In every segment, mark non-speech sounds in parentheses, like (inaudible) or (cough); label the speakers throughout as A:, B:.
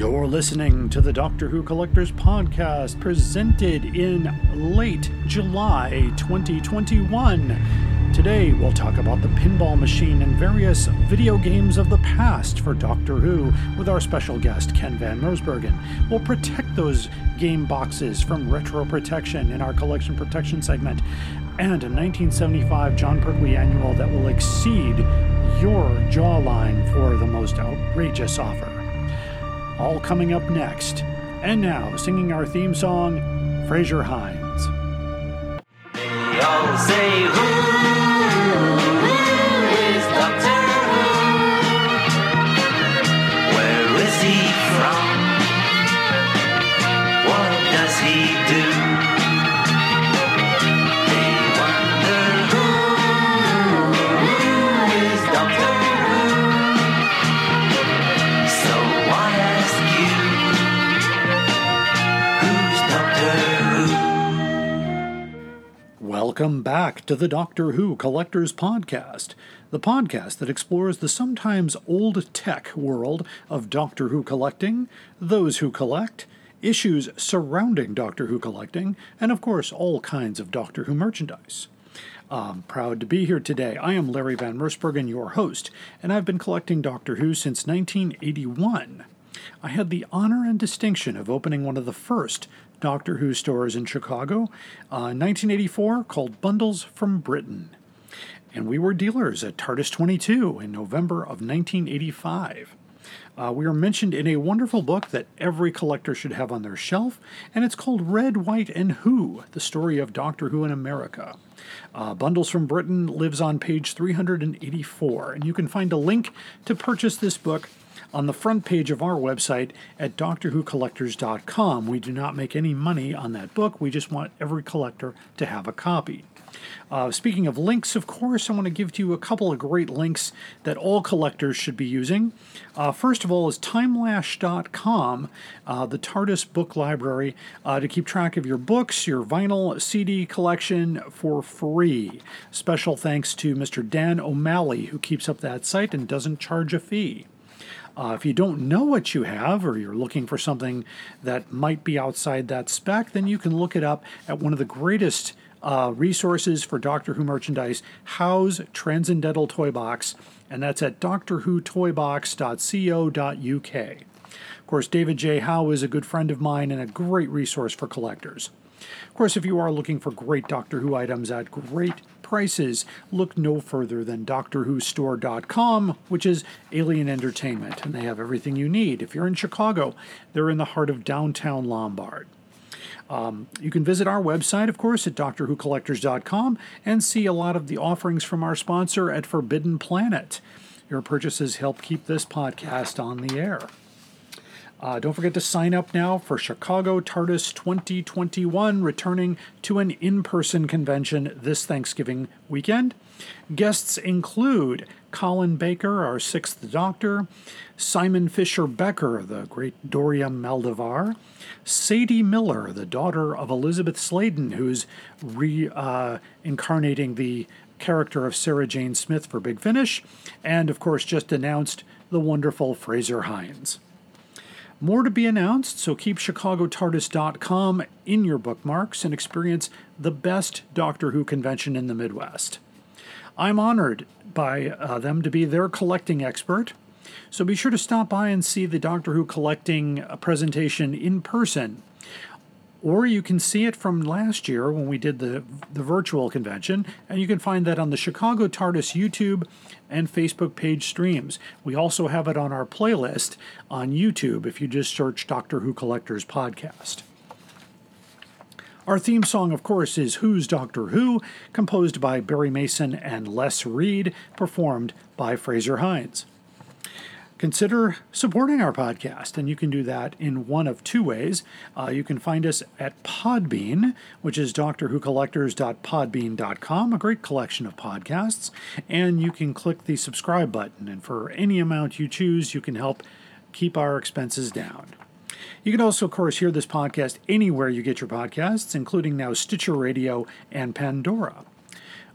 A: You're listening to the Doctor Who Collectors Podcast, presented in late July 2021. Today, we'll talk about the pinball machine and various video games of the past for Doctor Who with our special guest, Ken Van Mersbergen. We'll protect those game boxes from retro protection in our collection protection segment, and a 1975 Jon Pertwee annual that will exceed your jawline for the most outrageous offer all coming up next. And now, singing our theme song, Fraser Hines. Welcome back to the Doctor Who Collectors Podcast, the podcast that explores the sometimes old tech world of Doctor Who collecting, those who collect, issues surrounding Doctor Who collecting, and of course, all kinds of Doctor Who merchandise. I'm proud to be here today. I am Larry Van Mersbergen, your host, and I've been collecting Doctor Who since 1981. I had the honor and distinction of opening one of the first Doctor Who stores in Chicago, uh, 1984, called Bundles from Britain. And we were dealers at TARDIS 22 in November of 1985. Uh, we are mentioned in a wonderful book that every collector should have on their shelf, and it's called Red, White, and Who The Story of Doctor Who in America. Uh, Bundles from Britain lives on page 384, and you can find a link to purchase this book on the front page of our website at DoctorWhoCollectors.com. We do not make any money on that book, we just want every collector to have a copy. Uh, speaking of links, of course, I want to give to you a couple of great links that all collectors should be using. Uh, first of all, is timelash.com, uh, the TARDIS book library, uh, to keep track of your books, your vinyl CD collection for free. Special thanks to Mr. Dan O'Malley, who keeps up that site and doesn't charge a fee. Uh, if you don't know what you have, or you're looking for something that might be outside that spec, then you can look it up at one of the greatest uh, resources for Doctor Who merchandise, Howe's Transcendental Toy Box, and that's at doctorwhotoybox.co.uk. Of course, David J. Howe is a good friend of mine and a great resource for collectors. Of course, if you are looking for great Doctor Who items at great prices, look no further than DoctorWhoStore.com, which is Alien Entertainment, and they have everything you need. If you're in Chicago, they're in the heart of downtown Lombard. Um, you can visit our website, of course, at DoctorWhoCollectors.com and see a lot of the offerings from our sponsor at Forbidden Planet. Your purchases help keep this podcast on the air. Uh, don't forget to sign up now for Chicago TARDIS 2021, returning to an in person convention this Thanksgiving weekend. Guests include Colin Baker, our sixth Doctor, Simon Fisher Becker, the great Doria Maldivar, Sadie Miller, the daughter of Elizabeth Sladen, who's reincarnating uh, the character of Sarah Jane Smith for Big Finish, and of course, just announced the wonderful Fraser Hines. More to be announced, so keep ChicagoTardis.com in your bookmarks and experience the best Doctor Who convention in the Midwest. I'm honored by uh, them to be their collecting expert, so be sure to stop by and see the Doctor Who collecting presentation in person. Or you can see it from last year when we did the, the virtual convention, and you can find that on the Chicago TARDIS YouTube and Facebook page streams. We also have it on our playlist on YouTube if you just search Doctor Who Collectors Podcast. Our theme song, of course, is Who's Doctor Who, composed by Barry Mason and Les Reed, performed by Fraser Hines consider supporting our podcast. And you can do that in one of two ways. Uh, you can find us at Podbean, which is doctorwhocollectors.podbean.com, a great collection of podcasts. And you can click the subscribe button. And for any amount you choose, you can help keep our expenses down. You can also, of course, hear this podcast anywhere you get your podcasts, including now Stitcher Radio and Pandora.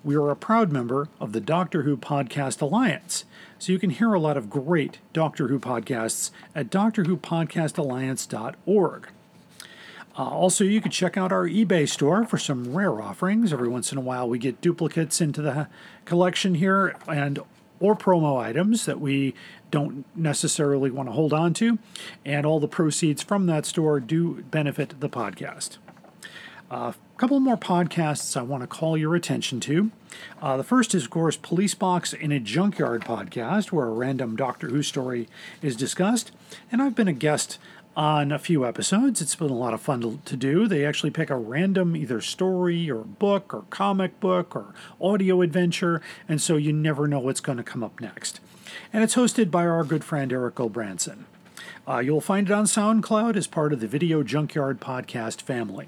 A: We are a proud member of the Doctor Who Podcast Alliance. So you can hear a lot of great Doctor Who podcasts at drwhopodcastalliance.org. Uh, also, you can check out our eBay store for some rare offerings. Every once in a while, we get duplicates into the collection here and or promo items that we don't necessarily want to hold on to, and all the proceeds from that store do benefit the podcast. Uh, couple more podcasts I want to call your attention to. Uh, the first is, of course, Police Box in a Junkyard podcast, where a random Doctor Who story is discussed. And I've been a guest on a few episodes. It's been a lot of fun to, to, do. They actually pick a random either story or book or comic book or audio adventure, and so you never know what's going to come up next. And it's hosted by our good friend Eric O'Branson. Uh, you'll find it on SoundCloud as part of the Video Junkyard podcast family.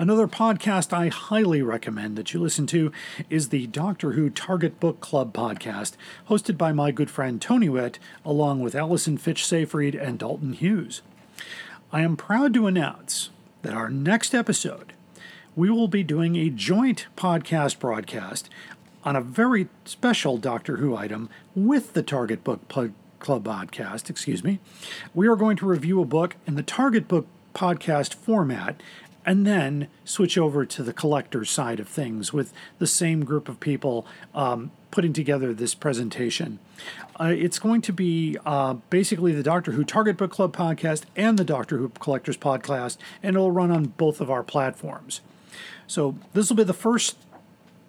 A: Another podcast I highly recommend that you listen to is the Doctor Who Target Book Club podcast, hosted by my good friend Tony Witt, along with Allison Fitch Seyfried and Dalton Hughes. I am proud to announce that our next episode, we will be doing a joint podcast broadcast on a very special Doctor Who item with the Target Book Club podcast, excuse me. We are going to review a book in the Target Book podcast format and then switch over to the collector side of things with the same group of people um, putting together this presentation. Uh, it's going to be uh, basically the Doctor Who Target Book Club podcast and the Doctor Who Collectors podcast, and it'll run on both of our platforms. So this will be the first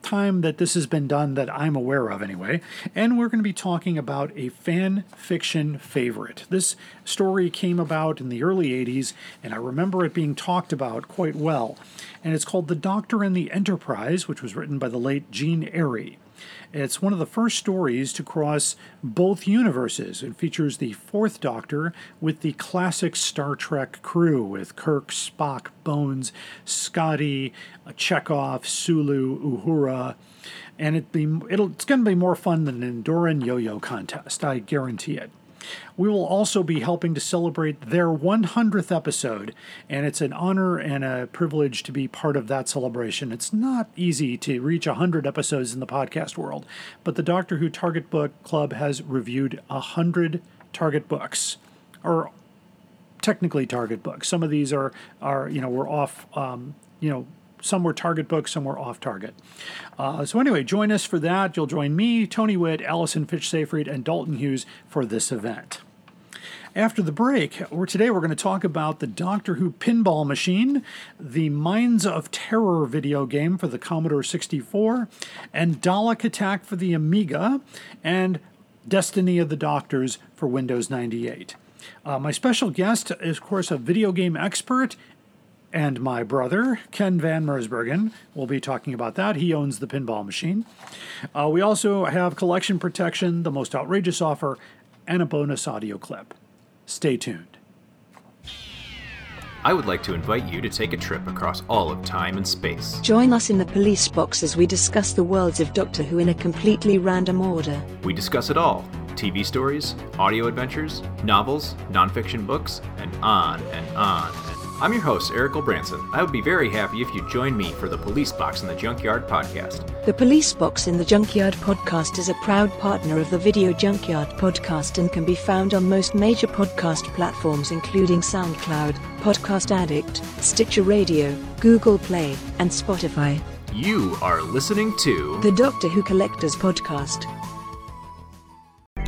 A: time that this has been done that I'm aware of, anyway. And we're going to be talking about a fan fiction favorite. This story came about in the early 80s, and I remember it being talked about quite well. And it's called The Doctor and the Enterprise, which was written by the late Jean Airey. It's one of the first stories to cross both universes. It features the fourth Doctor with the classic Star Trek crew with Kirk, Spock, Bones, Scotty, Chekov, Sulu, Uhura, and it be, it's going to be more fun than an Andoran yo-yo contest. I guarantee it. We will also be helping to celebrate their 100th episode, and it's an honor and a privilege to be part of that celebration. It's not easy to reach 100 episodes in the podcast world, but the Doctor Who Target Book Club has reviewed 100 Target books, or technically Target books. Some of these are, are you know, we're off, um, you know, some were target books, some were off target. Uh, so, anyway, join us for that. You'll join me, Tony Witt, Allison Fitch Seyfried, and Dalton Hughes for this event. After the break, or today we're going to talk about the Doctor Who pinball machine, the Mines of Terror video game for the Commodore 64, and Dalek Attack for the Amiga, and Destiny of the Doctors for Windows 98. Uh, my special guest is, of course, a video game expert and my brother, Ken Van Mersbergen, will be talking about that. He owns the pinball machine. Uh, we also have collection protection, the most outrageous offer, and a bonus audio clip. Stay tuned.
B: I would like to invite you to take a trip across all of time and space.
C: Join us in the police box as we discuss the worlds of Doctor Who in a completely random order.
B: We discuss it all TV stories, audio adventures, novels, nonfiction books, and on and on and I'm your host, Eric Branson. I would be very happy if you join me for the Police Box in the Junkyard podcast.
C: The Police Box in the Junkyard podcast is a proud partner of the Video Junkyard podcast and can be found on most major podcast platforms, including SoundCloud, Podcast Addict, Stitcher Radio, Google Play, and Spotify.
B: You are listening to
C: the Doctor Who Collectors podcast.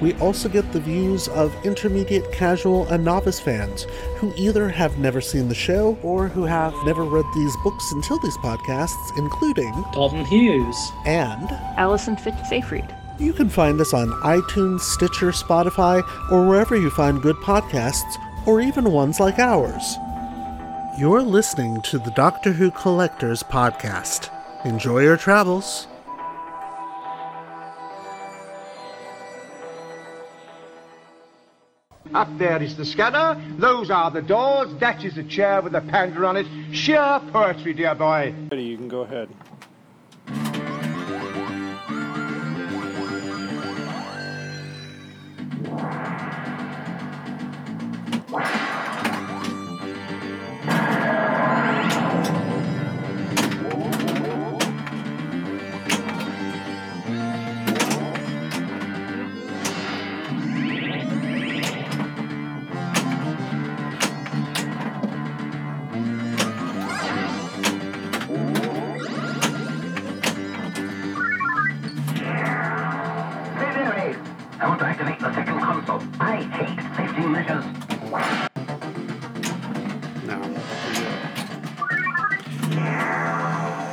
D: we also get the views of intermediate, casual, and novice fans who either have never seen the show or who have never read these books until these podcasts, including
E: Dalton Hughes
D: and
F: Allison Fitz-Seyfried.
D: You can find us on iTunes, Stitcher, Spotify, or wherever you find good podcasts, or even ones like ours. You're listening to the Doctor Who Collectors Podcast. Enjoy your travels.
E: Up there is the scanner. Those are the doors. That is the chair with the panda on it. Sheer poetry, dear boy.
A: You can go ahead.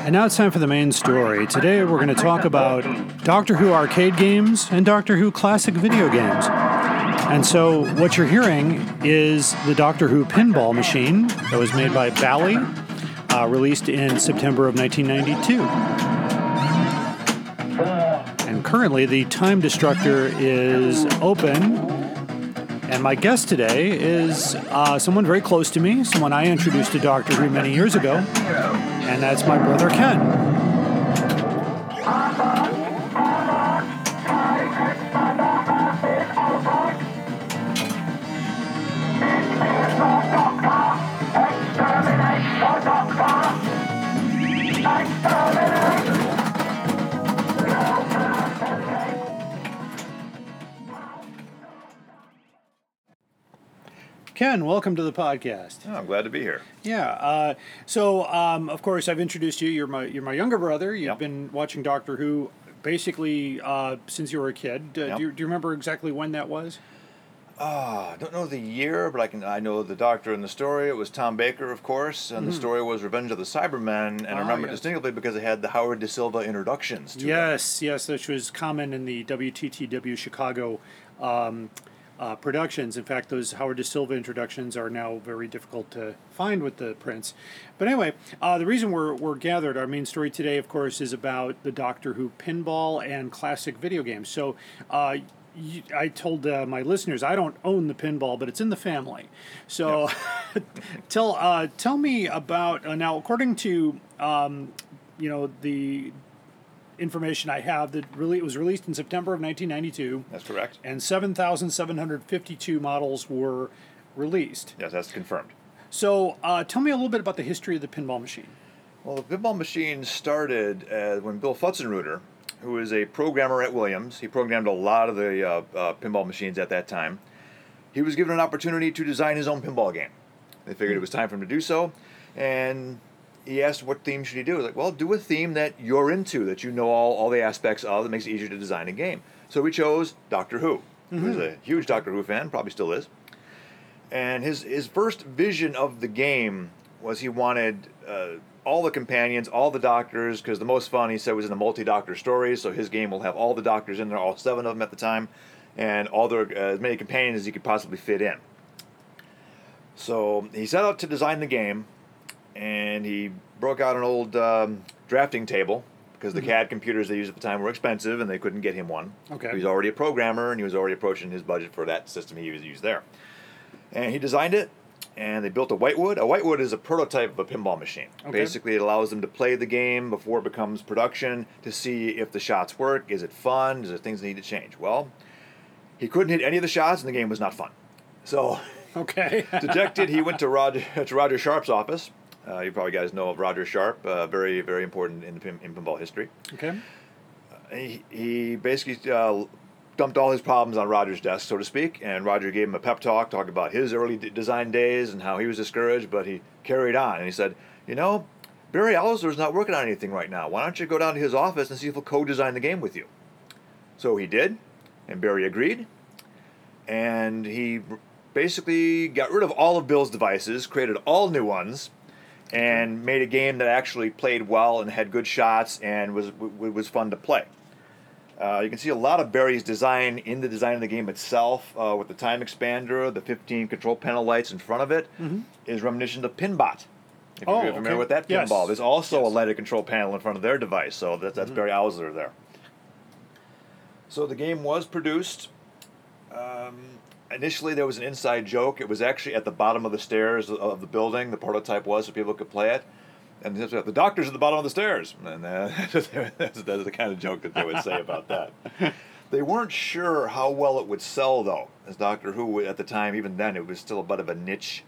A: And now it's time for the main story. Today we're going to talk about Doctor Who arcade games and Doctor Who classic video games. And so what you're hearing is the Doctor Who pinball machine that was made by Bally, uh, released in September of 1992. And currently the Time Destructor is open. And my guest today is uh, someone very close to me, someone I introduced to Doctor Who many years ago, and that's my brother Ken. Ken, welcome to the podcast.
G: Oh, I'm glad to be here.
A: Yeah. Uh, so, um, of course, I've introduced you. You're my you're my younger brother. You've
G: Yep.
A: been watching Doctor Who basically uh, since you were a kid. Uh,
G: Yep.
A: do, you, do you remember exactly when that was?
G: Ah, I don't know the year, but I can. I know the Doctor and the story. It was Tom Baker, of course, and the story was Revenge of the Cybermen, and I
A: Ah,
G: remember
A: yes.
G: distinctly because it had the Howard da Silva introductions to them.
A: Yes, yes, which was common in the WTTW Chicago um, uh, productions. In fact, those Howard da Silva introductions are now very difficult to find with the prints. But anyway, uh, the reason we're, we're gathered, our main story today, of course, is about the Doctor Who pinball and classic video games. So, uh, you, I told uh, my listeners I don't own the pinball, but it's in the family. So, (laughs) tell uh, tell me about uh, now. According to um, you know the information I have that really it was released in September of 1992,
G: That's correct.
A: and 7,752 models were released.
G: Yes, that's confirmed.
A: So, uh, tell me a little bit about the history of the pinball machine.
G: Well, the pinball machine started uh, when Bill Pfutzenreuter, who is a programmer at Williams, he programmed a lot of the uh, uh, pinball machines at that time. He was given an opportunity to design his own pinball game. They figured it was time for him to do so, and he asked what theme should he do. He was like, well, do a theme that you're into, that you know all, all the aspects of, that makes it easier to design a game. So we chose Doctor Who. He was a huge Doctor Who fan, probably still is. And his his first vision of the game was he wanted uh, all the companions, all the doctors, because the most fun he said was in the multi-doctor stories. So his game will have all the doctors in there, all seven of them at the time, and all their uh, as many companions as he could possibly fit in. So he set out to design the game, and he broke out an old um, drafting table because the CAD computers they used at the time were expensive, and they couldn't get him one.
A: Okay.
G: He was already a programmer, and he was already approaching his budget for that system he was used there. And he designed it, and they built a Whitewood. A Whitewood is a prototype of a pinball machine.
A: Okay.
G: Basically, it allows them to play the game before it becomes production to see if the shots work. Is it fun? Is there things that need to change? Well, he couldn't hit any of the shots, and the game was not fun. So,
A: Okay. (laughs)
G: dejected, he went to Roger to Roger Sharpe's office. Uh, you probably guys know of Roger Sharpe, uh, very very important in, pin, in pinball history.
A: okay.
G: He, he basically uh, dumped all his problems on Roger's desk, so to speak, and Roger gave him a pep talk, talking about his early d- design days and how he was discouraged, but he carried on. And he said, You know, Barry Oursler's not working on anything right now. Why don't you go down to his office and see if he'll co design the game with you? So he did, and Barry agreed. And he basically got rid of all of Bill's devices, created all new ones, and made a game that actually played well and had good shots and was w- was fun to play. Uh, you can see a lot of Barry's design in the design of the game itself, uh, with the time expander, the 15 control panel lights in front of it, is reminiscent of Pinbot. If
A: Oh,
G: you're familiar
A: okay.
G: with that
A: Yes.
G: pinball, there's also
A: Yes.
G: a lighted control panel in front of their device, so that, that's Barry Oursler there. So the game was produced um, initially there was an inside joke. It was actually at the bottom of the stairs of the building. The prototype was, so people could play it. And the doctor's at the bottom of the stairs, and uh, (laughs) that's, that's the kind of joke that they would say about that. (laughs) They weren't sure how well it would sell, though, as Doctor Who at the time. Even then, it was still a bit of a niche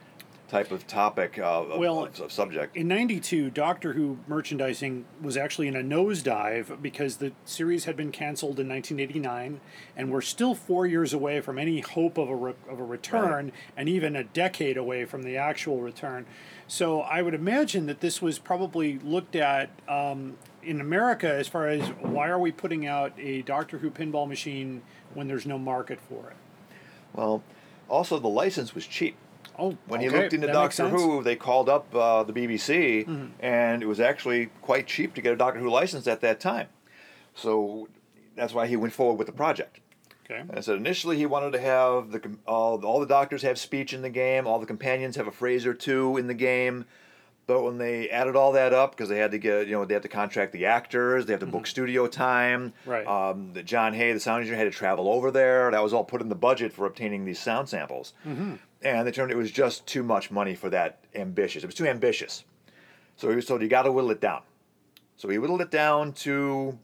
G: type of topic uh, of,
A: Well,
G: of, of subject.
A: In 92, Doctor Who merchandising was actually in a nosedive because the series had been canceled in 1989, and we're still four years away from any hope of a, re- of a return, and even a decade away from the actual return. So I would imagine that this was probably looked at um, in America as far as why are we putting out a Doctor Who pinball machine when there's no market for it?
G: Well, also the license was cheap.
A: Oh,
G: When
A: okay,
G: he looked into
A: that
G: Doctor. Who, they called up uh, the BBC,
A: Mhm.
G: and it was actually quite cheap to get a Doctor Who license at that time. So that's why he went forward with the project.
A: Okay.
G: And so initially he wanted to have the all, all the doctors have speech in the game, all the companions have a phrase or two in the game. But when they added all that up, because they had to get, you know, they had to contract the actors, they have to book studio time.
A: Right.
G: Um, the Jon Hey, the sound engineer, had to travel over there. That was all put in the budget for obtaining these sound samples.
A: Mm-hmm.
G: And they turned it was just too much money for that ambitious. It was too ambitious. So he was told you got to whittle it down. So he whittled it down to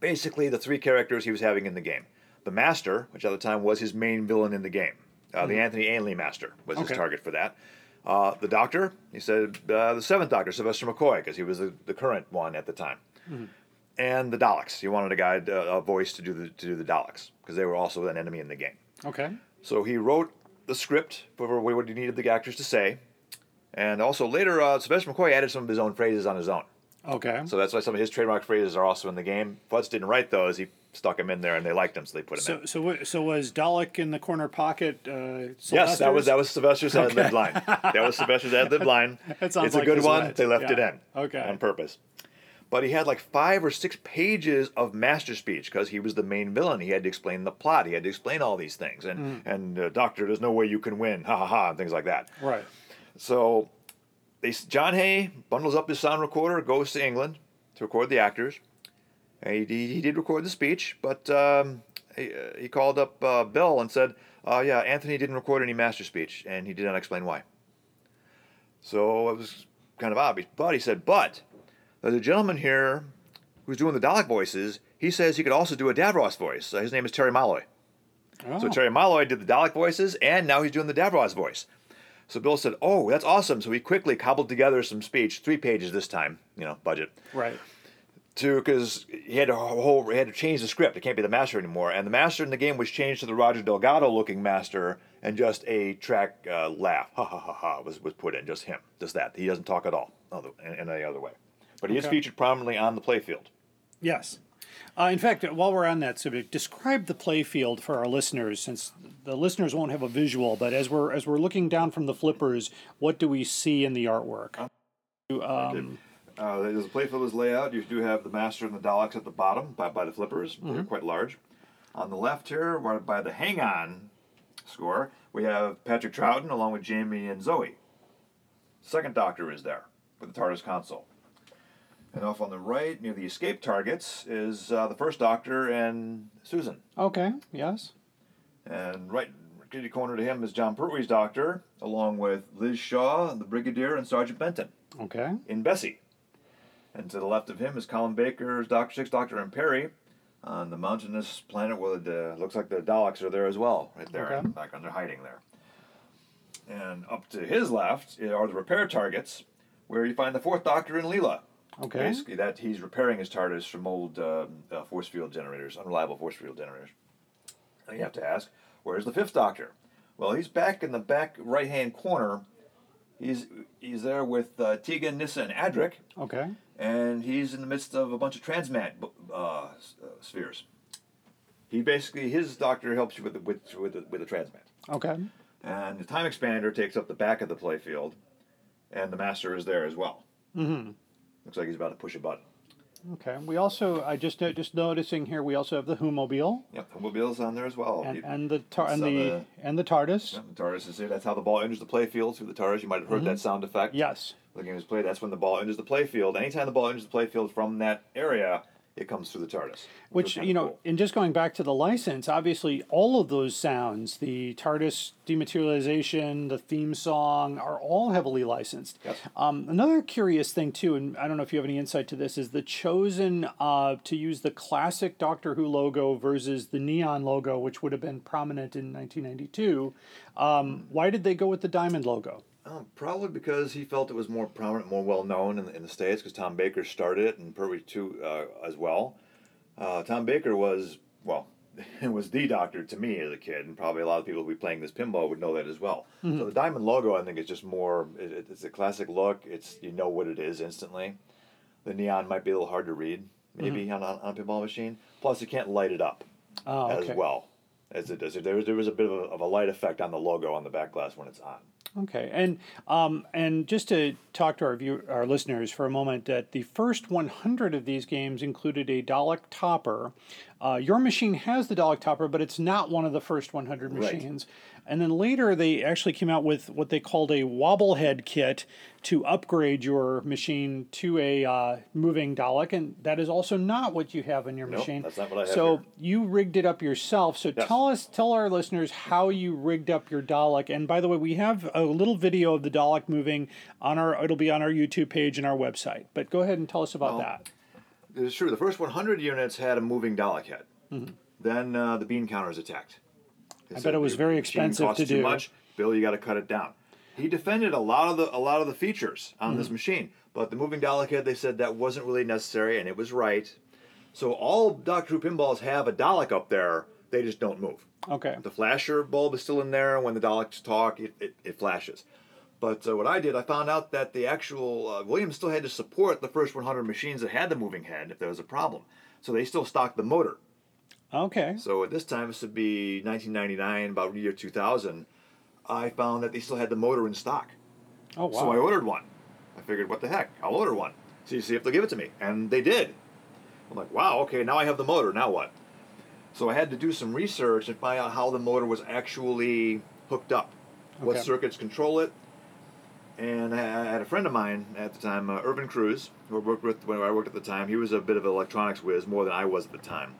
G: basically the three characters he was having in the game. The Master, which at the time was his main villain in the game. Uh, The
A: Mhm.
G: Anthony Ainley Master was his target for that. Uh, the Doctor, he said uh, the seventh Doctor, Sylvester McCoy, because he was the, the current one at the time. And the Daleks. He wanted a guy, uh, a voice to do the to do the Daleks because they were also an enemy in the game.
A: Okay.
G: So he wrote the script for what he needed the actors to say, and also later uh, Sylvester McCoy added some of his own phrases on his own.
A: Okay.
G: So that's why some of his trademark phrases are also in the game. Pfutz didn't write those; he stuck him in there, and they liked him, so they put him
A: So
G: in.
A: so so was Dalek in the corner pocket? Uh,
G: Yes, that was that was Sylvester's ad lib
A: Okay.
G: line. That was Sylvester's ad lib (laughs) line.
A: That sounds
G: it's a good one.
A: wet.
G: They left it in.
A: Okay.
G: On purpose. But he had like five or six pages of master speech because he was the main villain. He had to explain the plot. He had to explain all these things. And
A: Mm.
G: and uh, Doctor, there's no way you can win. Ha ha ha, and things like that.
A: Right.
G: So, they Jon Hey bundles up his sound recorder, goes to England to record the actors. He, he, he did record the speech, but um, he, he called up uh, Bill and said, uh, "Yeah, Anthony didn't record any master speech, and he did not explain why." So it was kind of obvious. But he said, "But there's a gentleman here who's doing the Dalek voices. He says he could also do a Davros voice. Uh, his name is Terry Molloy." So
A: Oh.
G: Terry Molloy did the Dalek voices, and now he's doing the Davros voice. So Bill said, "Oh, that's awesome!" So he quickly cobbled together some speech, three pages this time, you know, budget,
A: Right.
G: To because he had to whole he had to change the script. It can't be the master anymore, and the master in the game was changed to the Roger Delgado looking master, and just a track uh, laugh, ha ha ha ha, was was put in, just him, just that. He doesn't talk at all, other in, in any other way, but he is featured prominently on the playfield.
A: Yes. Uh, in fact, while we're on that subject, describe the playfield for our listeners, since the listeners won't have a visual. But as we're as we're looking down from the flippers, what do we see in the artwork? Um,
G: Uh, there's a playfield's layout. You do have the master and the Daleks at the bottom by, by the flippers. They're
A: Mhm.
G: quite large. On the left here, by the hang on score, we have Patrick Troughton along with Jamie and Zoe. Second Doctor is there with the TARDIS console. And off on the right, near the escape targets, is uh, the first Doctor and Susan.
A: okay. Yes.
G: And right kitty corner to him is Jon Pertwee's Doctor, along with Liz Shaw, the Brigadier, and Sergeant Benton
A: Okay.
G: in Bessie. And to the left of him is Colin Baker's Doctor Six, Doctor and Peri on the mountainous planet where the looks like the Daleks are there as well, right there,
A: Okay.
G: back under hiding there. And up to his left are the repair targets, where you find the Fourth Doctor and Leela.
A: Okay.
G: Basically, that he's repairing his TARDIS from old uh, uh, force field generators, unreliable force field generators. And you have to ask, where's the Fifth Doctor? Well, he's back in the back right-hand corner. He's he's there with uh, Tegan, Nyssa, and Adric,
A: Okay.
G: and he's in the midst of a bunch of transmat uh, uh, spheres. He basically his doctor helps you with the, with with the, with the transmat,
A: Okay.
G: and the time expander takes up the back of the playfield, and the master is there as well.
A: Mm-hmm.
G: Looks like he's about to push a button.
A: Okay. We also, I just no- just noticing here, we also have the Whomobile
G: Yep, the mobile's on there as well.
A: and, and the tar- and the
G: uh,
A: and the TARDIS.
G: Yeah, the TARDIS is there. That's how the ball enters the playfield through the TARDIS. You might have heard
A: Mhm.
G: that sound effect.
A: Yes.
G: The game is played. That's when the ball enters the playfield. Anytime the ball enters the playfield from that area, it comes through the TARDIS.
A: Which, you know,
G: cool.
A: and just going back to the license, obviously all of those sounds, the TARDIS dematerialization, the theme song, are all heavily licensed.
G: Yes.
A: Um, another curious thing, too, and I don't know if you have any insight to this, is the chosen uh, to use the classic Doctor Who logo versus the neon logo, which would have been prominent in 1992. Um, why did they go with the diamond logo?
G: Um, probably because he felt it was more prominent, more well known in the, in the states. Because Tom Baker started it, and Pertwee too uh, as well. Uh, Tom Baker was well, it (laughs) was the Doctor to me as a kid, and probably a lot of people who be playing this pinball would know that as well. So the diamond logo, I think, is just more. It, it- it's a classic look. It's you know what it is instantly. The neon might be a little hard to read, maybe on, on, on a pinball machine. Plus, you can't light it up
A: Oh,
G: as
A: okay.
G: well as it does. There was, there was a bit of a, of a light effect on the logo on the back glass when it's on.
A: Okay, and um, and just to talk to our view, our listeners for a moment, that the first 100 of these games included a Dalek topper. Uh, your machine has the Dalek topper, but it's not one of the first 100 machines. Right. And then later, they actually came out with what they called a wobblehead kit to upgrade your machine to a uh, moving Dalek, and that is also not what you have in your
G: Nope,
A: machine.
G: that's not what I have
A: So
G: here.
A: you rigged it up yourself. So
G: Yes.
A: tell us, tell our listeners how you rigged up your Dalek. And by the way, we have a little video of the Dalek moving on our. It'll be on our YouTube page and our website. But go ahead and tell us about
G: Well,
A: that.
G: It's true. The first 100 units had a moving Dalek head.
A: Mm-hmm.
G: Then uh, the bean counters attacked. They
A: I bet it was very expensive to
G: too
A: do.
G: Much. Bill, you got to cut it down. He defended a lot of the a lot of the features on
A: Mm-hmm.
G: this machine, but the moving Dalek head, they said that wasn't really necessary, and it was right. So all Doctor Who pinballs have a Dalek up there. They just don't move.
A: Okay.
G: The flasher bulb is still in there. When the Daleks talk, it, it, it flashes. But uh, what I did, I found out that the actual uh, Williams still had to support the first 100 machines that had the moving head if there was a problem. So they still stocked the motor.
A: Okay.
G: So at this time, this would be 1999, about year 2000. I found that they still had the motor in stock.
A: Oh wow.
G: So I ordered one. I figured, what the heck? I'll order one. See, see if they'll give it to me. And they did. I'm like, wow, okay, now I have the motor. Now what? So I had to do some research and find out how the motor was actually hooked up, what circuits control it. And I had a friend of mine at the time, uh, Irvin Cruz, who I worked with when I worked at the time. He was a bit of an electronics whiz, more than I was at the time.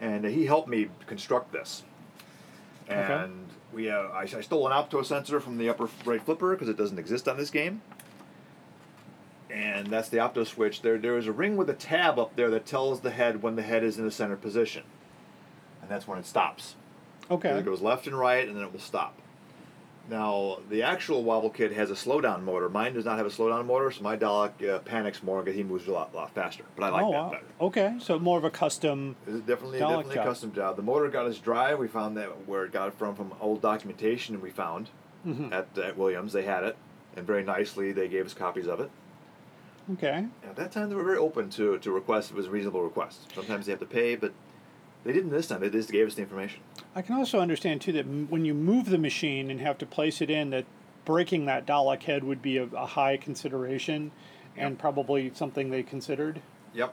G: And he helped me construct this. And we, uh, I, I stole an opto sensor from the upper right flipper because it doesn't exist on this game. And that's the opto switch. There, there is a ring with a tab up there that tells the head when the head is in the center position, and that's when it stops.
A: okay.
G: It goes left and right, and then it will stop. Now, the actual Wobble Kit has a slowdown motor. Mine does not have a slowdown motor, so my Dalek uh, panics more because he moves a lot, lot faster. But I like
A: oh
G: that
A: wow.
G: better.
A: Okay. So more of a custom.
G: It's definitely,
A: Dalek
G: definitely
A: job.
G: a custom job. The motor got its drive. We found that where it got it from from old documentation we found
A: Mm-hmm.
G: at, at Williams. They had it, and very nicely they gave us copies of it.
A: Okay.
G: At that time, they were very open to to requests. It was a reasonable request. Sometimes they have to pay, but they didn't this time. They just gave us the information.
A: I can also understand too that m- when you move the machine and have to place it in, that breaking that Dalek head would be a, a high consideration, and probably something they considered.
G: Yep.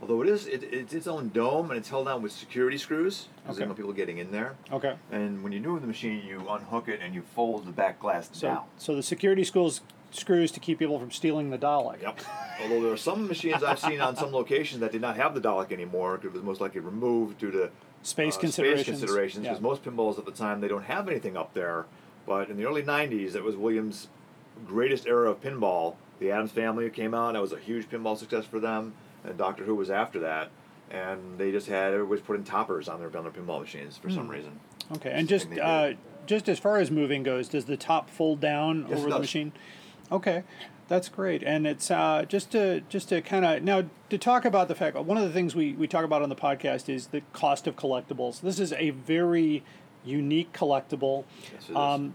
G: Although it is, it, it's its own dome and it's held down with security screws because
A: Okay.
G: they people getting in there.
A: Okay.
G: And when you move the machine, you unhook it and you fold the back glass
A: So,
G: down.
A: so the security schools screws to keep people from stealing the Dalek.
G: Yep. Although there are some machines I've seen on some locations that did not have the Dalek anymore it was most likely removed due to
A: Space
G: uh,
A: considerations.
G: Space considerations,
A: Yeah.
G: because most pinballs at the time they don't have anything up there. But in the early '90s, that was Williams' greatest era of pinball. The Addams Family came out; that was a huge pinball success for them. And Doctor Who was after that, and they just had everybody's putting toppers on their on their pinball machines for
A: Hmm.
G: some reason.
A: Okay, and just uh, just as far as moving goes, does the top fold down
G: Yes,
A: over the machine? Okay, that's great. And it's uh, just to just to kind of now to talk about the fact one of the things we we talk about on the podcast is the cost of collectibles. This is a very unique collectible.
G: Yes.
A: Um,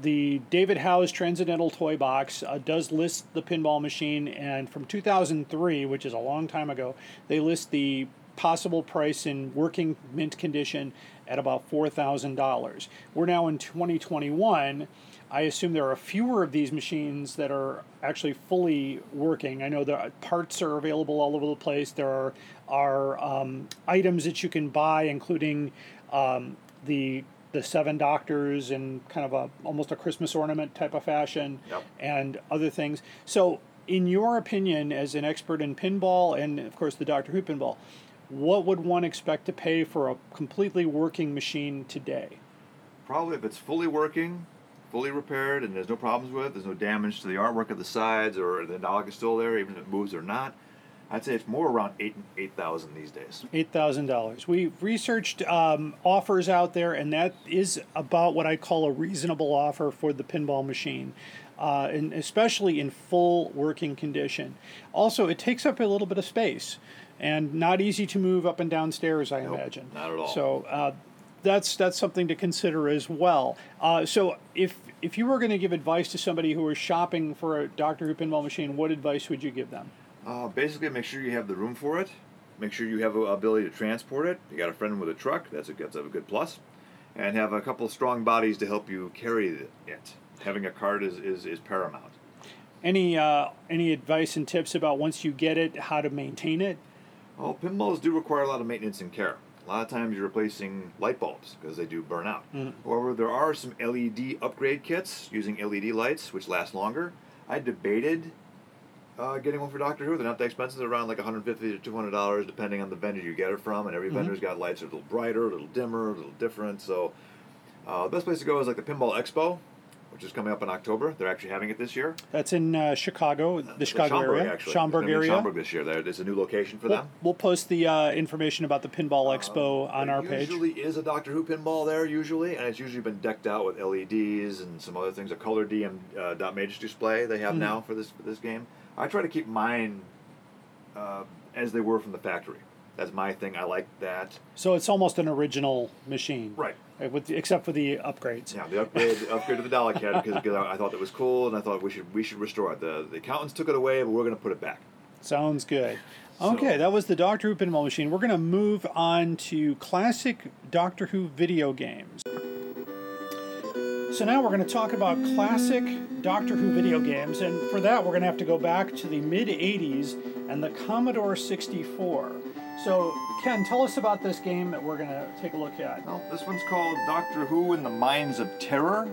A: the David Howe's Transcendental Toy Box uh, does list the pinball machine, and from 2003, which is a long time ago, they list the possible price in working mint condition at about $4,000. We're now in 2021. I assume there are fewer of these machines that are actually fully working. I know the parts are available all over the place. There are, are um, items that you can buy, including um, the the seven doctors in kind of a almost a Christmas ornament type of fashion,
G: Yep.
A: and other things. So in your opinion, as an expert in pinball and of course the Doctor Who pinball, what would one expect to pay for a completely working machine today?
G: Probably if it's fully working, fully repaired, and there's no problems with it, there's no damage to the artwork of the sides, or the Dalek is still there, even if it moves or not. I'd say it's more around eight eight thousand these days.
A: Eight thousand dollars. We've researched um, offers out there, and that is about what I call a reasonable offer for the pinball machine, uh, and especially in full working condition. Also, it takes up a little bit of space, and not easy to move up and down stairs. I imagine.
G: not at all.
A: So. Uh, that's that's something to consider as well. Uh, so if if you were going to give advice to somebody who is shopping for a Doctor Who pinball machine, what advice would you give them?
G: Uh, basically, make sure you have the room for it. Make sure you have the ability to transport it. You got a friend with a truck. That's a that's a good plus, and have a couple strong bodies to help you carry it. Having a cart is, is, is paramount.
A: Any uh, any advice and tips about once you get it, how to maintain it?
G: Well, pinballs do require a lot of maintenance and care. A lot of times you're replacing light bulbs because they do burn out. However, there are some LED upgrade kits using LED lights which last longer. I debated uh, getting one for Doctor Who. They're not that expensive. They're around like 150 to 200 dollars, depending on the vendor you get it from. And every vendor's got lights that are a little brighter, a little dimmer, a little different. So uh, the best place to go is like the Pinball Expo, which is coming up in October. They're actually having it this year.
A: That's in uh, Chicago, the Chicago
G: Schaumburg,
A: area,
G: actually.
A: Schaumburg
G: It's gonna be in
A: area.
G: Schaumburg this year. There- There's a new location for
A: We'll,
G: them.
A: we'll post the uh, information about the Pinball Expo on our page.
G: Usually is a Doctor Who pinball there usually, and it's usually been decked out with LEDs and some other things. A color DM uh, dot matrix display they have now for this for this game. I try to keep mine uh, as they were from the factory. That's my thing. I like that.
A: So it's almost an original machine,
G: Right.
A: With the, except for the upgrades.
G: Yeah, the upgrade the upgrade to the Dalek head because, I, I thought that was cool, and I thought we should we should restore it. The the accountants took it away, but we're going to put it back.
A: Sounds good. Okay, that was the Doctor Who pinball machine. We're going to move on to classic Doctor Who video games. So now we're going to talk about classic Doctor Who video games, and for that we're going to have to go back to the mid 80s and the Commodore 64. So, Ken, tell us about this game that we're going to take a look at.
G: Well, this one's called Doctor Who in the Mines of Terror.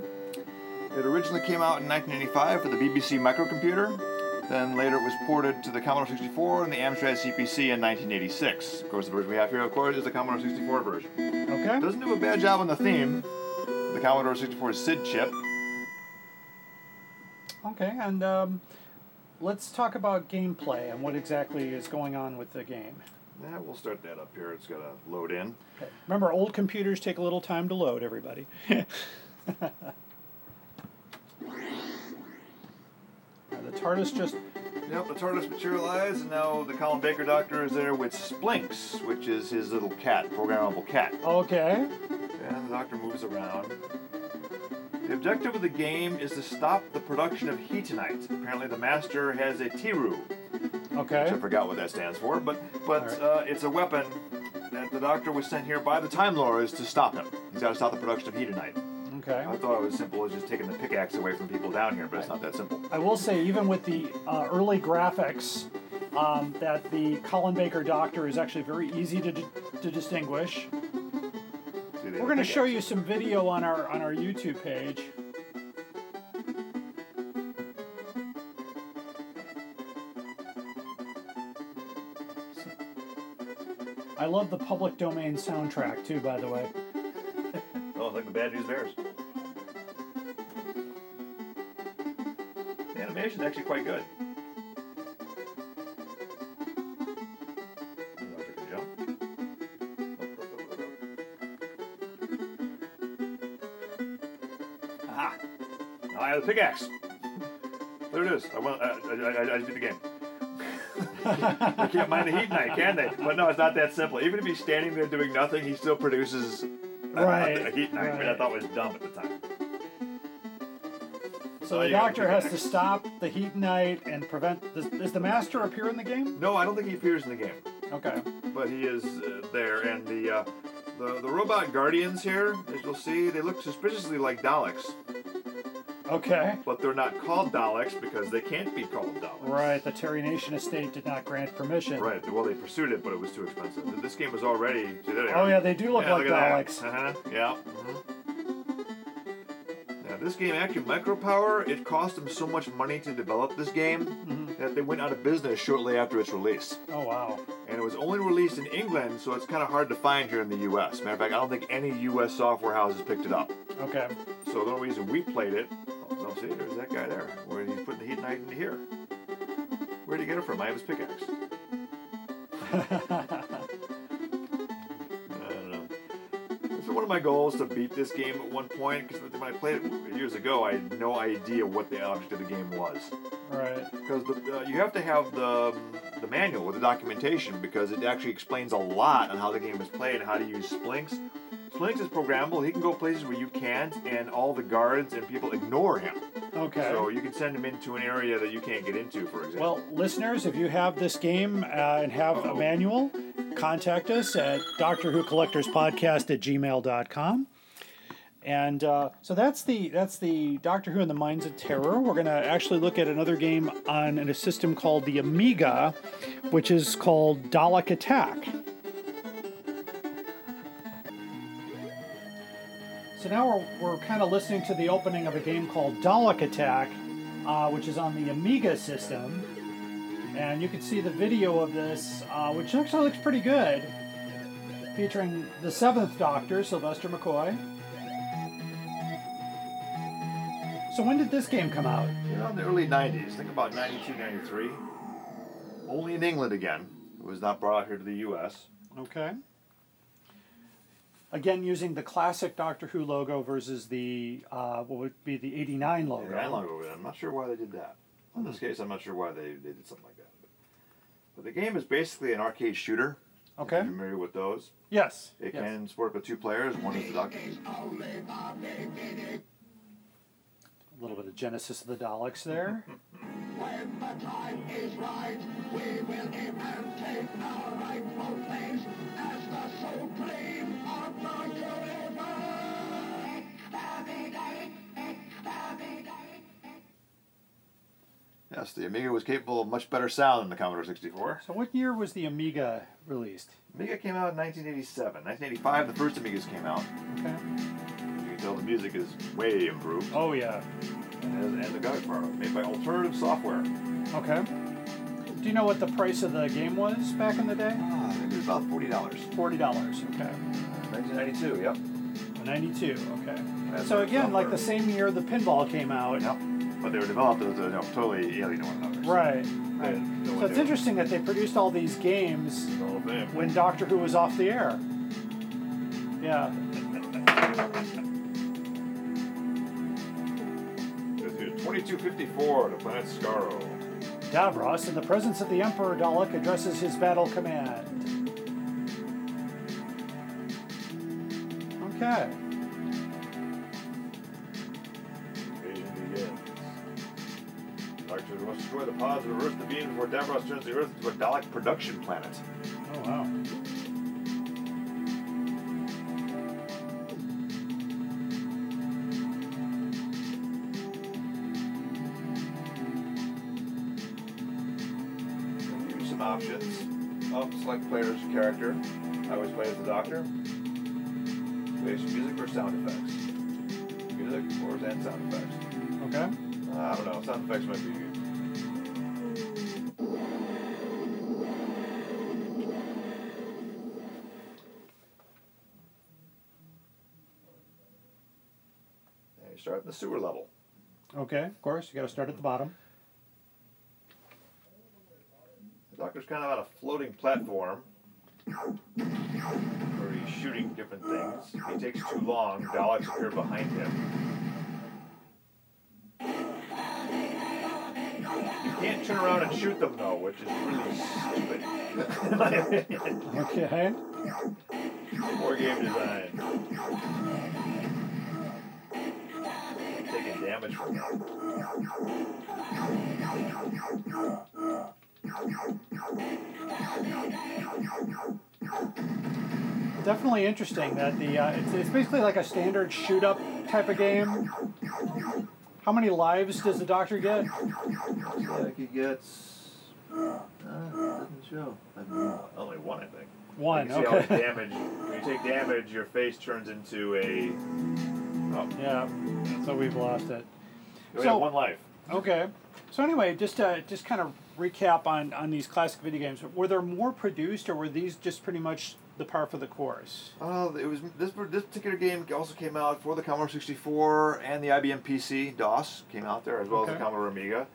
G: It originally came out in 1985 for the BBC microcomputer. Then later it was ported to the Commodore 64 and the Amstrad CPC in 1986. Of course, the version we have here, of course, is the Commodore 64 version.
A: Okay?
G: Doesn't do a bad job on the theme. The Commodore 64 SID chip.
A: Okay, and um, let's talk about gameplay and what exactly is going on with the game.
G: Yeah, we'll start that up here. It's got to load in.
A: Remember, old computers take a little time to load, everybody. (laughs) The TARDIS just.
G: Yep, the TARDIS materialized, and now the Colin Baker Doctor is there with Splinx, which is his little cat, programmable cat.
A: Okay.
G: And the Doctor moves around. The objective of the game is to stop the production of heatonite. Apparently, the Master has a Tiru,
A: Okay.
G: which I forgot what that stands for, but but
A: Alright.
G: uh, it's a weapon that the Doctor was sent here by the Time Lords to stop him. He's got to stop the production of heatonite.
A: Okay.
G: I thought it was simple as just taking the pickaxe away from people down here, but it's not that simple.
A: I will say, even with the uh, early graphics, um, that the Colin Baker Doctor is actually very easy to, d- to distinguish. We're going to show you some video on our on our YouTube page. I love the public domain soundtrack too, by the way.
G: Oh, like the Bad News Bears. The animation's actually quite good. Now I have the pickaxe. There it is. I went. I, I, I, I just beat the game. they can't mind the heat night, can they? But no, it's not that simple. Even if he's standing there doing nothing, he still produces a-
A: Right,
G: a, heat night, which I
A: right.
G: thought was dumb at the time.
A: So the Doctor has to stop the heat night and prevent. Does, does the Master appear in the game?
G: No, I don't think he appears in the game,
A: Okay.
G: but he is uh, there. And the, uh, the the robot guardians here, as you'll see, they look suspiciously like Daleks,
A: Okay.
G: but they're not called Daleks because they can't be called Daleks.
A: Right. The Terry Nation estate did not grant permission.
G: Right. Well, they pursued it, but it was too expensive. This game was already. See,
A: Oh yeah, they do look
G: Yeah,
A: like
G: look
A: Daleks.
G: that. Uh-huh. Yeah. mhm. Now, this game actually, Micropower, it cost them so much money to develop this game.
A: Mm-hmm.
G: that they went out of business shortly after its release.
A: Oh wow.
G: And it was only released in England, so it's kind of hard to find here in the U.S. Matter of fact, I don't think any U.S. software houses picked it up.
A: Okay.
G: So the only reason we played it, see, there's that guy there. Where did he put the heat knife into here. Where'd he get it from? I have his pickaxe. (laughs) I don't know. It's one of my goals to beat this game at one point because when I played it years ago, I had no idea what the object of the game was.
A: Right.
G: Because the, uh, you have to have the, the manual with the documentation because it actually explains a lot on how the game is played and how to use Splinx. Splinx is programmable. He can go places where you can't, and all the guards and people ignore him.
A: Okay.
G: So you can send them into an area that you can't get into, for example.
A: Well, listeners, if you have this game uh, and have a
G: Uh-oh.
A: manual, contact us at Doctor Who Collectors Podcast at gmail.com. And uh, so that's the that's the Doctor Who and the Mines of Terror. We're going to actually look at another game on a system called the Amiga, which is called Dalek Attack. So now we're, we're kind of listening to the opening of a game called Dalek Attack, uh, which is on the Amiga system. And you can see the video of this, uh, which actually looks pretty good, featuring the seventh Doctor, Sylvester McCoy. So when did this game come out?
G: You know, in the early 90s, think about 92, 93. Only in England again. It was not brought out here to the U.S.
A: Okay. Again, using the classic Doctor Who logo versus the uh, what would be the '89 logo.
G: Yeah, I long over there. I'm not sure why they did that. In this case, I'm not sure why they, they did something like that. But, but the game is basically an arcade shooter.
A: Okay.
G: If you're familiar with those.
A: Yes.
G: It
A: yes.
G: can up to two players. One is the doctor.
A: A little bit of Genesis of the Daleks there. (laughs)
G: Yes, the Amiga was capable of much better sound than the Commodore 64.
A: So what year was the Amiga released?
G: Amiga came out in 1987. 1985, the first Amigas came out.
A: Okay.
G: Tell the music is way improved.
A: Oh yeah.
G: And, and the guides are made by alternative software.
A: Okay. Do you know what the price of the game was back in the day?
G: Ah, it was about $40.
A: Forty dollars. Okay.
G: 1992, yep.
A: Ninety-two. Okay.
G: That's
A: So again, like the same year the pinball came out.
G: Yep. But they were developed as you know, totally alien to one another.
A: Right.
G: No
A: So it's interesting that they produced all these games when Doctor Who was off the air. Yeah. (laughs)
G: 2254 to planet Skaro.
A: Davros, in the presence of the Emperor Dalek, addresses his battle command. Okay.
G: Invasion begins. Doctor must destroy the pods and reverse the beam before Davros turns the Earth into a Dalek production planet.
A: Oh wow.
G: Select player's character. I always play as the Doctor. Base music or sound effects. Music or and sound effects.
A: Okay.
G: Uh, I don't know. Sound effects might be good. Start at the sewer level.
A: Okay. Of course, you got to start at the bottom.
G: The doctor's kind of on a floating platform where he's shooting different things. He takes too long. Daleks appear behind him. You can't turn around and shoot them though, which is really stupid. In my opinion.
A: Okay.
G: Poor game design. Taking damage from that.
A: Definitely interesting that the uh, it's, it's basically like a standard shoot up type of game. How many lives does the Doctor get?
G: Looks like he gets. Uh, doesn't show. Only one, I think.
A: One.
G: You can see how
A: Okay.
G: damage. When you take damage, your face turns into a. Oh,
A: Yeah. So we've lost it.
G: we
A: So-
G: have one life.
A: Okay. So anyway, just uh, just kind of recap on on these classic video games. Were there more produced, or were these just pretty much the par for the course?
G: Uh, it was this this particular game also came out for the Commodore 64 and the IBM PC. DOS came out there as well as the Commodore Amiga.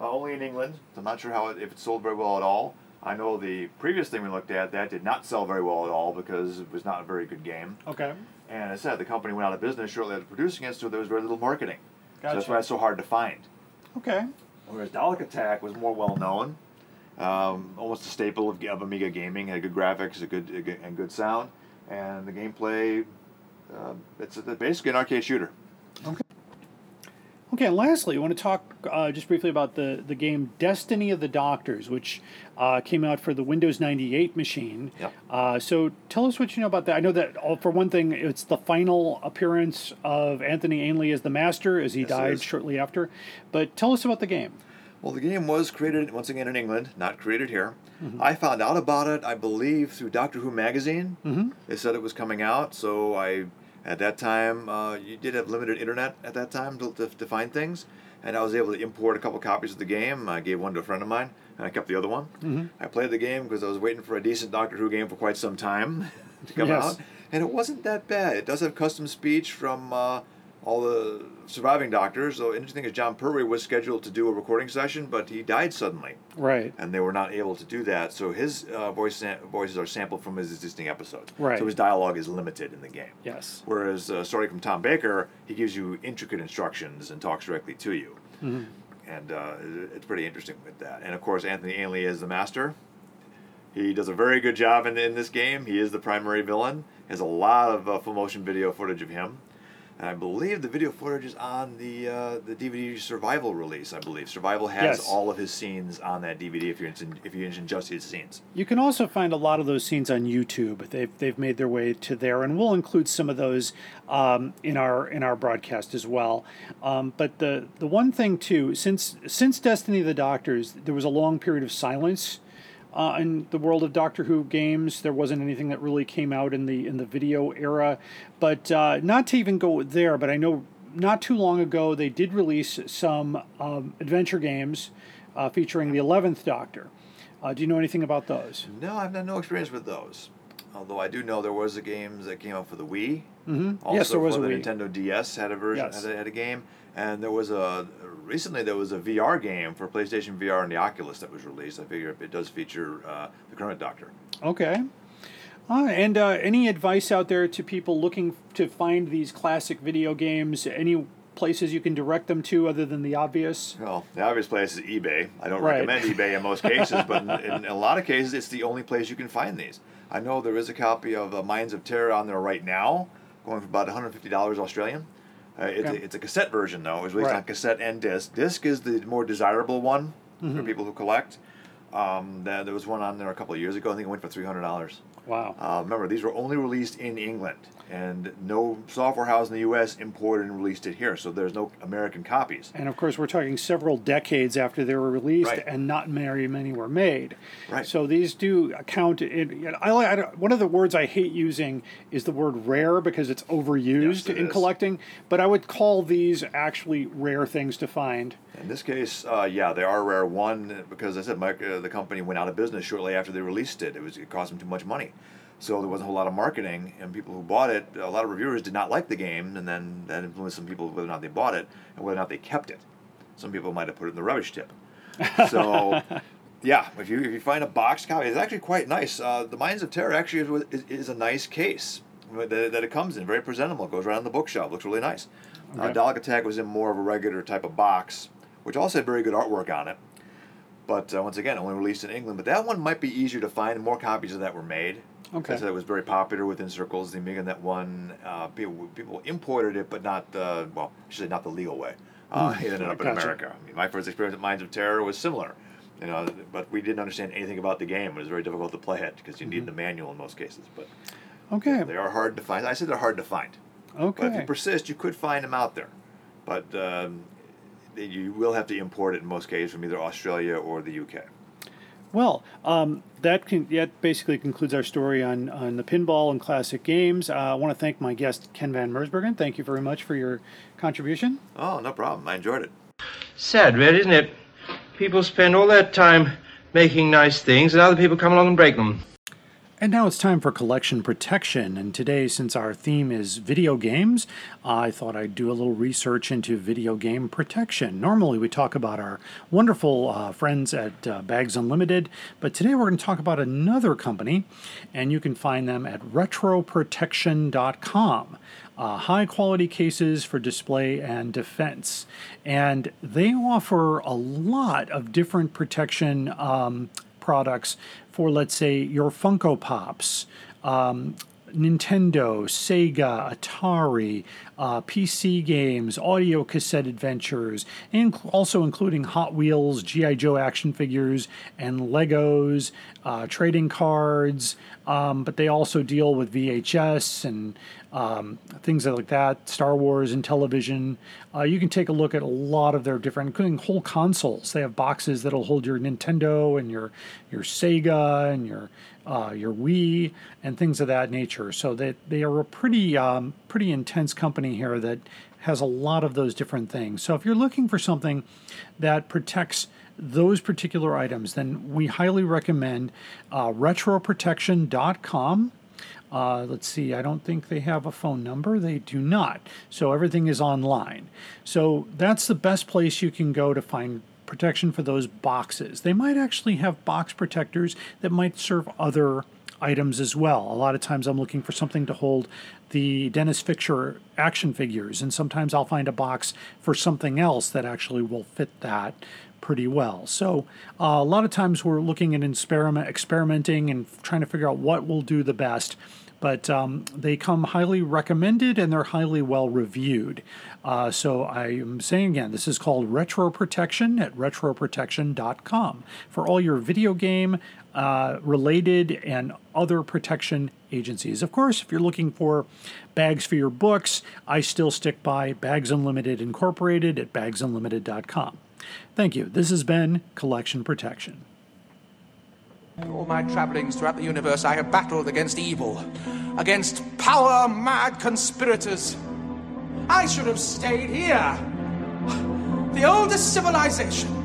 G: Uh, only in England. So I'm not sure how it, if it sold very well at all. I know the previous thing we looked at that did not sell very well at all because it was not a very good game.
A: Okay.
G: And as I said, the company went out of business shortly after producing it, so there was very little marketing. So that's why it's so hard to find.
A: Okay.
G: Whereas Dalek Attack was more well known, um, almost a staple of, of Amiga gaming. Had good graphics, a good, a and good sound, and the gameplay. Uh, it's a, basically an arcade shooter.
A: Okay, and lastly, I want to talk uh, just briefly about the, the game Destiny of the Doctors, which uh, came out for the Windows 98 machine.
G: Yep.
A: Uh, so tell us what you know about that. I know that, uh, for one thing, it's the final appearance of Anthony Ainley as the Master, as he
G: Yes,
A: died shortly after. But tell us about the game.
G: Well, the game was created once again in England, not created here. I found out about it, I believe, through Doctor Who magazine. Mm-hmm. They said it was coming out, so I, at that time, uh, you did have limited internet at that time to, to, to find things, and I was able to import a couple copies of the game. I gave one to a friend of mine, and I kept the other one. Mm-hmm. I played the game because I was waiting for a decent Doctor Who game for quite some time (laughs) to come
A: Yes.
G: out, and it wasn't that bad. It does have custom speech from. Uh, all the surviving doctors. So interesting is Jon Pertwee was scheduled to do a recording session, but he died suddenly,
A: Right.
G: and they were not able to do that. So his uh, voice voices are sampled from his existing episodes.
A: Right.
G: So his dialogue is limited in the game.
A: Yes.
G: Whereas uh, starting from Tom Baker, he gives you intricate instructions and talks directly to you. And uh, it's pretty interesting with that. And of course, Anthony Ainley is the master. He does a very good job in, in this game. He is the primary villain. Has a lot of uh, full motion video footage of him. And I believe the video footage is on the uh, the DVD Survival release. I believe Survival has
A: Yes.
G: all of his scenes on that DVD. If you're interested, if you're interested in just his scenes.
A: You can also find a lot of those scenes on YouTube. They've they've made their way to there, and we'll include some of those um, in our in our broadcast as well. Um, but the the one thing too, since since Destiny of the Doctors, there was a long period of silence. Uh, in the world of Doctor Who games, there wasn't anything that really came out in the in the video era. But uh, not to even go there, but I know not too long ago they did release some um, adventure games uh, featuring the Eleventh Doctor. Uh, do you know anything about those?
G: No, I've had no experience with those. Although I do know there was a games that came out for the Wii.
A: Mm-hmm.
G: Also
A: yes, there was
G: for
A: a
G: the
A: Wii.
G: Nintendo DS had a version
A: Yes.
G: had, a, had a game, and there was a recently there was a VR game for PlayStation VR and the Oculus that was released. I figure it does feature uh, the current Doctor.
A: Okay. Uh, and uh, any advice out there to people looking to find these classic video games? Any places you can direct them to other than the obvious?
G: Well, the obvious place is eBay. I don't
A: Right.
G: recommend eBay in most cases, but in, in a lot of cases, it's the only place you can find these. I know there is a copy of uh, Mines of Terror on there right now, going for about $150 Australian. Uh, it's,
A: Okay.
G: a, it's a cassette version, though. It was released
A: Right.
G: on cassette and disc. Disc is the more desirable one
A: Mm-hmm.
G: for people who collect. Um, there, there was one on there a couple of years ago. I think it went for $300.
A: Wow.
G: Uh, remember, these were only released in England, and no software house in the U.S. imported and released it here, so there's no American copies.
A: And of course, we're talking several decades after they were released,
G: Right.
A: and not very many were made.
G: Right.
A: So these do count. In, I, I one of the words I hate using is the word rare because it's overused
G: Yes, it
A: in
G: is.
A: collecting. But I would call these actually rare things to find.
G: In this case, uh, yeah, they are rare. One because I said Mike, uh, the company went out of business shortly after they released it. It was it cost them too much money, so there wasn't a whole lot of marketing, and people who bought it, a lot of reviewers did not like the game, and then that influenced some people whether or not they bought it and whether or not they kept it. Some people might have put it in the rubbish tip. So. (laughs) Yeah, if you if you find a box copy, it's actually quite nice. Uh, the Mines of Terror actually is, is a nice case that, that it comes in, very presentable. It goes right on the bookshelf, looks really nice. Uh,
A: Okay.
G: Dalek Attack was in more of a regular type of box, which also had very good artwork on it. But uh, once again, only released in England. But that one might be easier to find. More copies of that were made.
A: Okay.
G: I said it was very popular within circles. The Amiga Net one, uh, people, people imported it, but not the well, should not the legal way. Uh, it ended up in
A: Hmm. Gotcha.
G: America. I mean, my first experience with Mines of Terror was similar, you know, but we didn't understand anything about the game. It was very difficult to play it because you
A: Mm-hmm.
G: need the manual in most cases. But
A: Okay.
G: they are hard to find. I said they're hard to find. Okay. But if you persist, you could find them out there. But um, you will have to import it in most cases from either Australia or the UK.
A: Well, um, that can, that basically concludes our story on, on the pinball and classic games. Uh, I want to thank my guest Ken Van Mersbergen. Thank you very much for your contribution.
G: Oh, no problem. I enjoyed it.
H: Sad, red, isn't it? People spend all their time making nice things, and other people come along and break them.
A: And now it's time for collection protection. And today, since our theme is video games, I thought I'd do a little research into video game protection. Normally, we talk about our wonderful uh, friends at uh, Bags Unlimited, but today we're going to talk about another company, and you can find them at retroprotection.com. Uh, high quality cases for display and defense. And they offer a lot of different protection um, products for, let's say, your Funko Pops. Um, Nintendo, Sega, Atari, uh, PC games, audio cassette adventures, and also including Hot Wheels, G.I. Joe action figures, and Legos, uh, trading cards. Um, but they also deal with VHS and um, things like that, Star Wars and television. Uh, you can take a look at a lot of their different, including whole consoles. They have boxes that'll hold your Nintendo and your your Sega and your uh, your Wii and things of that nature. So they they are a pretty um, pretty intense company here that has a lot of those different things. So if you're looking for something that protects those particular items, then we highly recommend uh, retroprotection.com. Uh, let's see, I don't think they have a phone number. They do not. So everything is online. So that's the best place you can go to find protection for those boxes. They might actually have box protectors that might serve other items as well. A lot of times I'm looking for something to hold the Denys Fisher action figures, and sometimes I'll find a box for something else that actually will fit that pretty well. So uh, a lot of times we're looking at experiment, experimenting and trying to figure out what will do the best. But um, they come highly recommended and they're highly well reviewed. Uh, so I am saying again, this is called Retro Protection at retroprotection.com for all your video game uh, related and other protection agencies. Of course, if you're looking for bags for your books, I still stick by Bags Unlimited Incorporated at bagsunlimited.com. Thank you. This has been Collection Protection.
I: All my travelings throughout the universe, I have battled against evil, against power mad conspirators. I should have stayed here. The oldest civilization.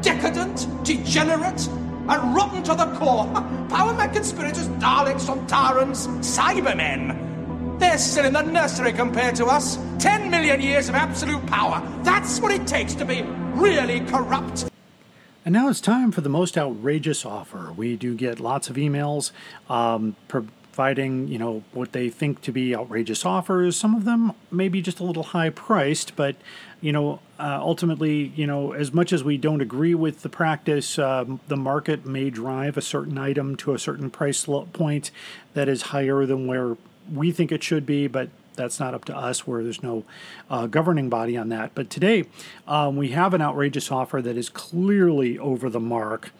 I: Decadent, degenerate, and rotten to the core. Power mad conspirators, Daleks, Sontarans, Cybermen. They're still in the nursery compared to us. Ten million years of absolute power. That's what it takes to be really corrupt.
A: And now it's time for the most outrageous offer. We do get lots of emails um, providing, you know, what they think to be outrageous offers. Some of them may be just a little high priced, but you know, uh, ultimately, you know, as much as we don't agree with the practice, um, the market may drive a certain item to a certain price point that is higher than where we think it should be, but that's not up to us where there's no uh, governing body on that. But today um, we have an outrageous offer that is clearly over the mark.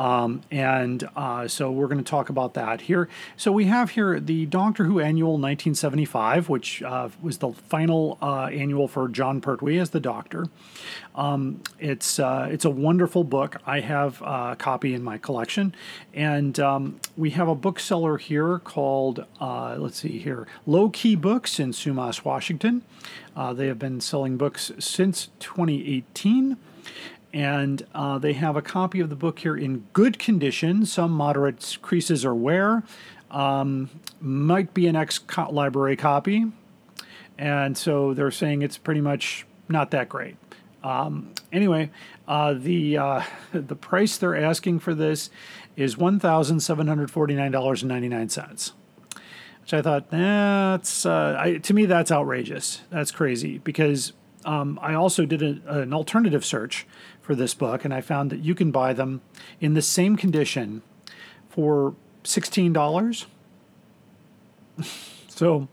A: Um, and uh, so we're going to talk about that here. So we have here the Doctor Who Annual 1975, which uh, was the final uh, annual for Jon Pertwee as the Doctor. Um, it's uh, it's a wonderful book. I have a copy in my collection, and um, we have a bookseller here called uh, let's see here, Low Key Books in Sumas, Washington. Uh, they have been selling books since 2018 and uh, they have a copy of the book here in good condition, some moderate creases or wear. Um, might be an ex library copy, and so they're saying it's pretty much not that great. Um, anyway, uh, the uh, (laughs) the price they're asking for this is one thousand seven hundred forty nine dollars and ninety nine cents. Which I thought, that's uh, I, to me that's outrageous. That's crazy because um, I also did a, an alternative search for this book, and I found that you can buy them in the same condition for sixteen dollars. (laughs) so,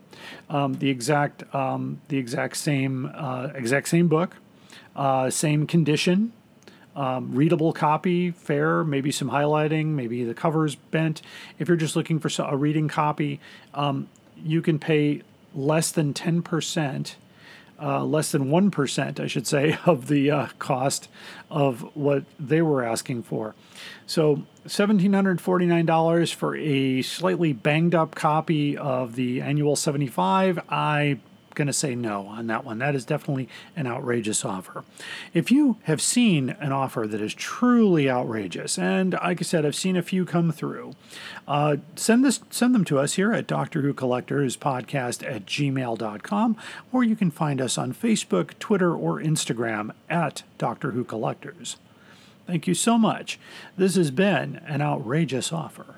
A: um, the exact um, the exact same uh, exact same book, uh, same condition, um, readable copy, fair, maybe some highlighting, maybe the cover's bent. If you're just looking for a reading copy, um, you can pay less than ten percent uh, less than 1%, I should say, (laughs) of the uh, cost of what they were asking for. So $1,749 for a slightly banged up copy of the annual 75. I going to say no on that one. That is definitely an outrageous offer. If you have seen an offer that is truly outrageous, and like I said, I've seen a few come through, uh, send this send them to us here at Doctor Who Collectors Podcast at gmail.com, or you can find us on Facebook, Twitter, or Instagram at Doctor Who Collectors. Thank you so much. This has been an outrageous offer.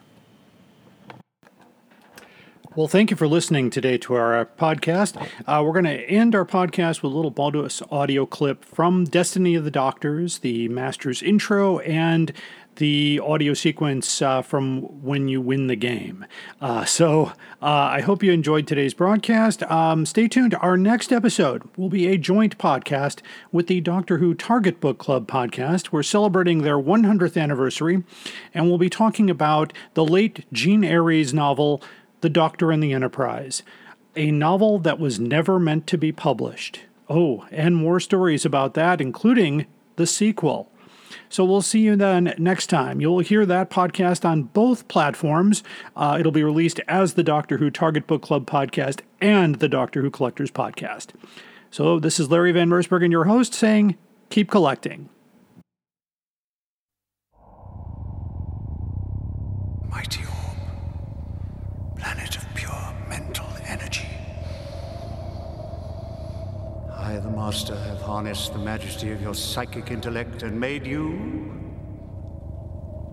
A: Well, thank you for listening today to our podcast. Uh, we're going to end our podcast with a little bonus audio clip from Destiny of the Doctors, the Master's intro, and the audio sequence uh, from when you win the game. Uh, so uh, I hope you enjoyed today's broadcast. Um, stay tuned. Our next episode will be a joint podcast with the Doctor Who Target Book Club podcast. We're celebrating their 100th anniversary, and we'll be talking about the late Jean Airey's novel. The Doctor and the Enterprise, a novel that was never meant to be published. Oh, and more stories about that, including the sequel. So we'll see you then next time. You'll hear that podcast on both platforms. Uh, it'll be released as the Doctor Who Target Book Club podcast and the Doctor Who Collectors podcast. So this is Larry Van Mersbergen, your host, saying, keep collecting.
J: Planet of pure mental energy. I, the Master, have harnessed the majesty of your psychic intellect and made you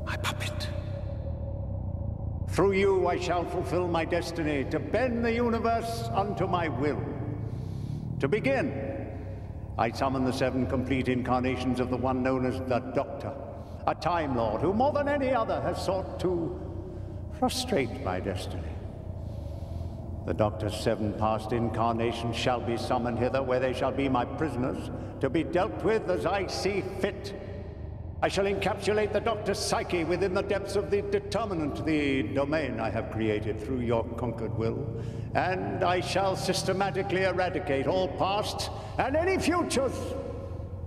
J: my puppet. Through you I shall fulfill my destiny to bend the universe unto my will. To begin, I summon the seven complete incarnations of the one known as the Doctor, a Time Lord who more than any other has sought to frustrate my destiny. The Doctor's seven past incarnations shall be summoned hither, where they shall be my prisoners, to be dealt with as I see fit. I shall encapsulate the Doctor's psyche within the depths of the determinant, the domain I have created through your conquered will, and I shall systematically eradicate all past and any futures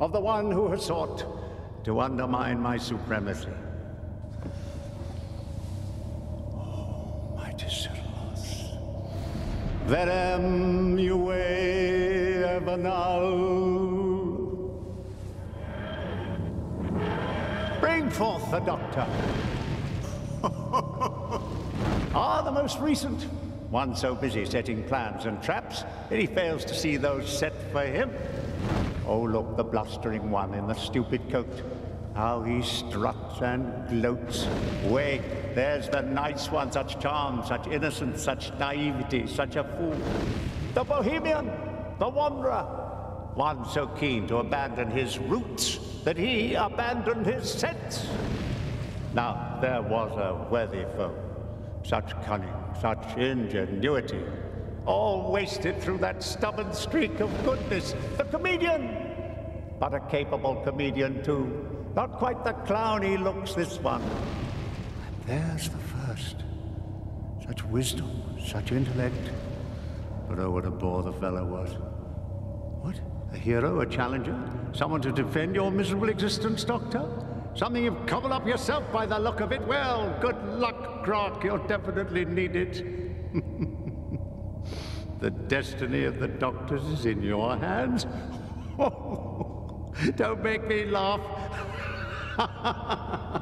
J: of the one who has sought to undermine my supremacy. Verem Ue Evanal. Bring forth the doctor. (laughs) ah, the most recent. One so busy setting plans and traps that he fails to see those set for him. Oh, look, the blustering one in the stupid coat. How he struts and gloats. Wait, there's the nice one, such charm, such innocence, such naivety, such a fool. The bohemian, the wanderer, one so keen to abandon his roots that he abandoned his sense. Now, there was a worthy foe, such cunning, such ingenuity, all wasted through that stubborn streak of goodness, the comedian, but a capable comedian too. Not quite the clown he looks, this one. And there's the first. Such wisdom, such intellect. But oh, what a bore the fellow was. What? A hero, a challenger? Someone to defend your miserable existence, Doctor? Something you've cobbled up yourself by the look of it? Well, good luck, Graak. You'll definitely need it. (laughs) the destiny of the Doctors is in your hands. (laughs) Don't make me laugh. Ha ha ha ha ha!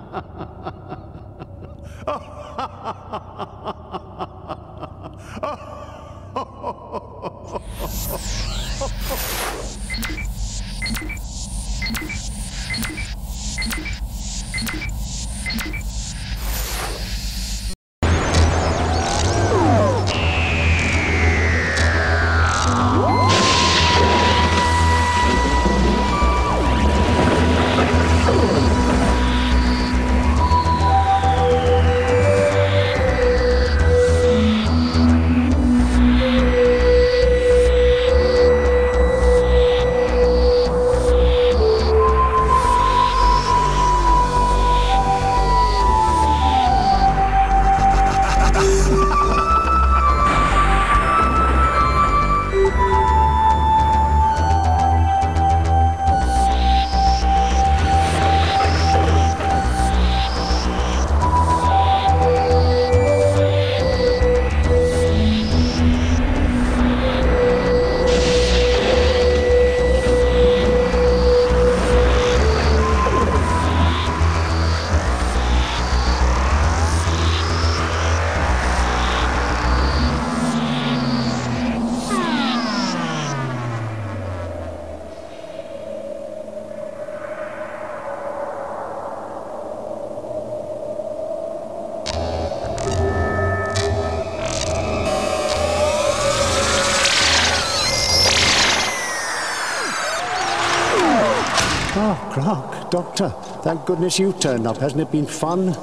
J: Clark, Doctor, thank goodness you turned up. Hasn't it been fun?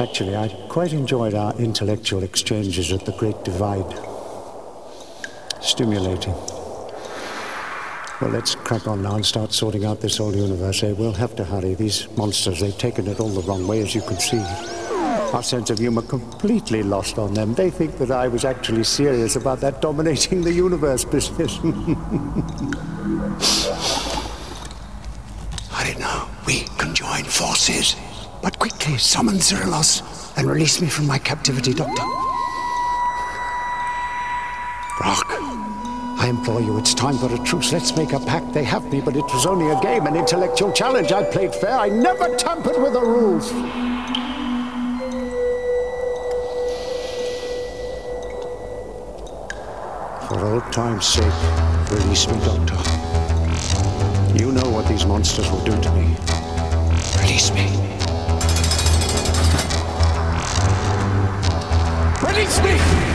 J: Actually, I quite enjoyed our intellectual exchanges at the Great Divide. Stimulating. Well, let's crack on now and start sorting out this whole universe, eh? We'll have to hurry. These monsters, they've taken it all the wrong way, as you can see. Our sense of humor completely lost on them. They think that I was actually serious about that dominating the universe business. (laughs)
K: I know. We can forces. But quickly, summon Cyrillos and release me from my captivity, Doctor.
J: Brock, I implore you, it's time for a truce. Let's make a pact. They have me, but it was only a game, an intellectual challenge. I played fair. I never tampered with the rules. For old time's sake, release me, Doctor. You know what these monsters will do to me. Release me.
K: Release me!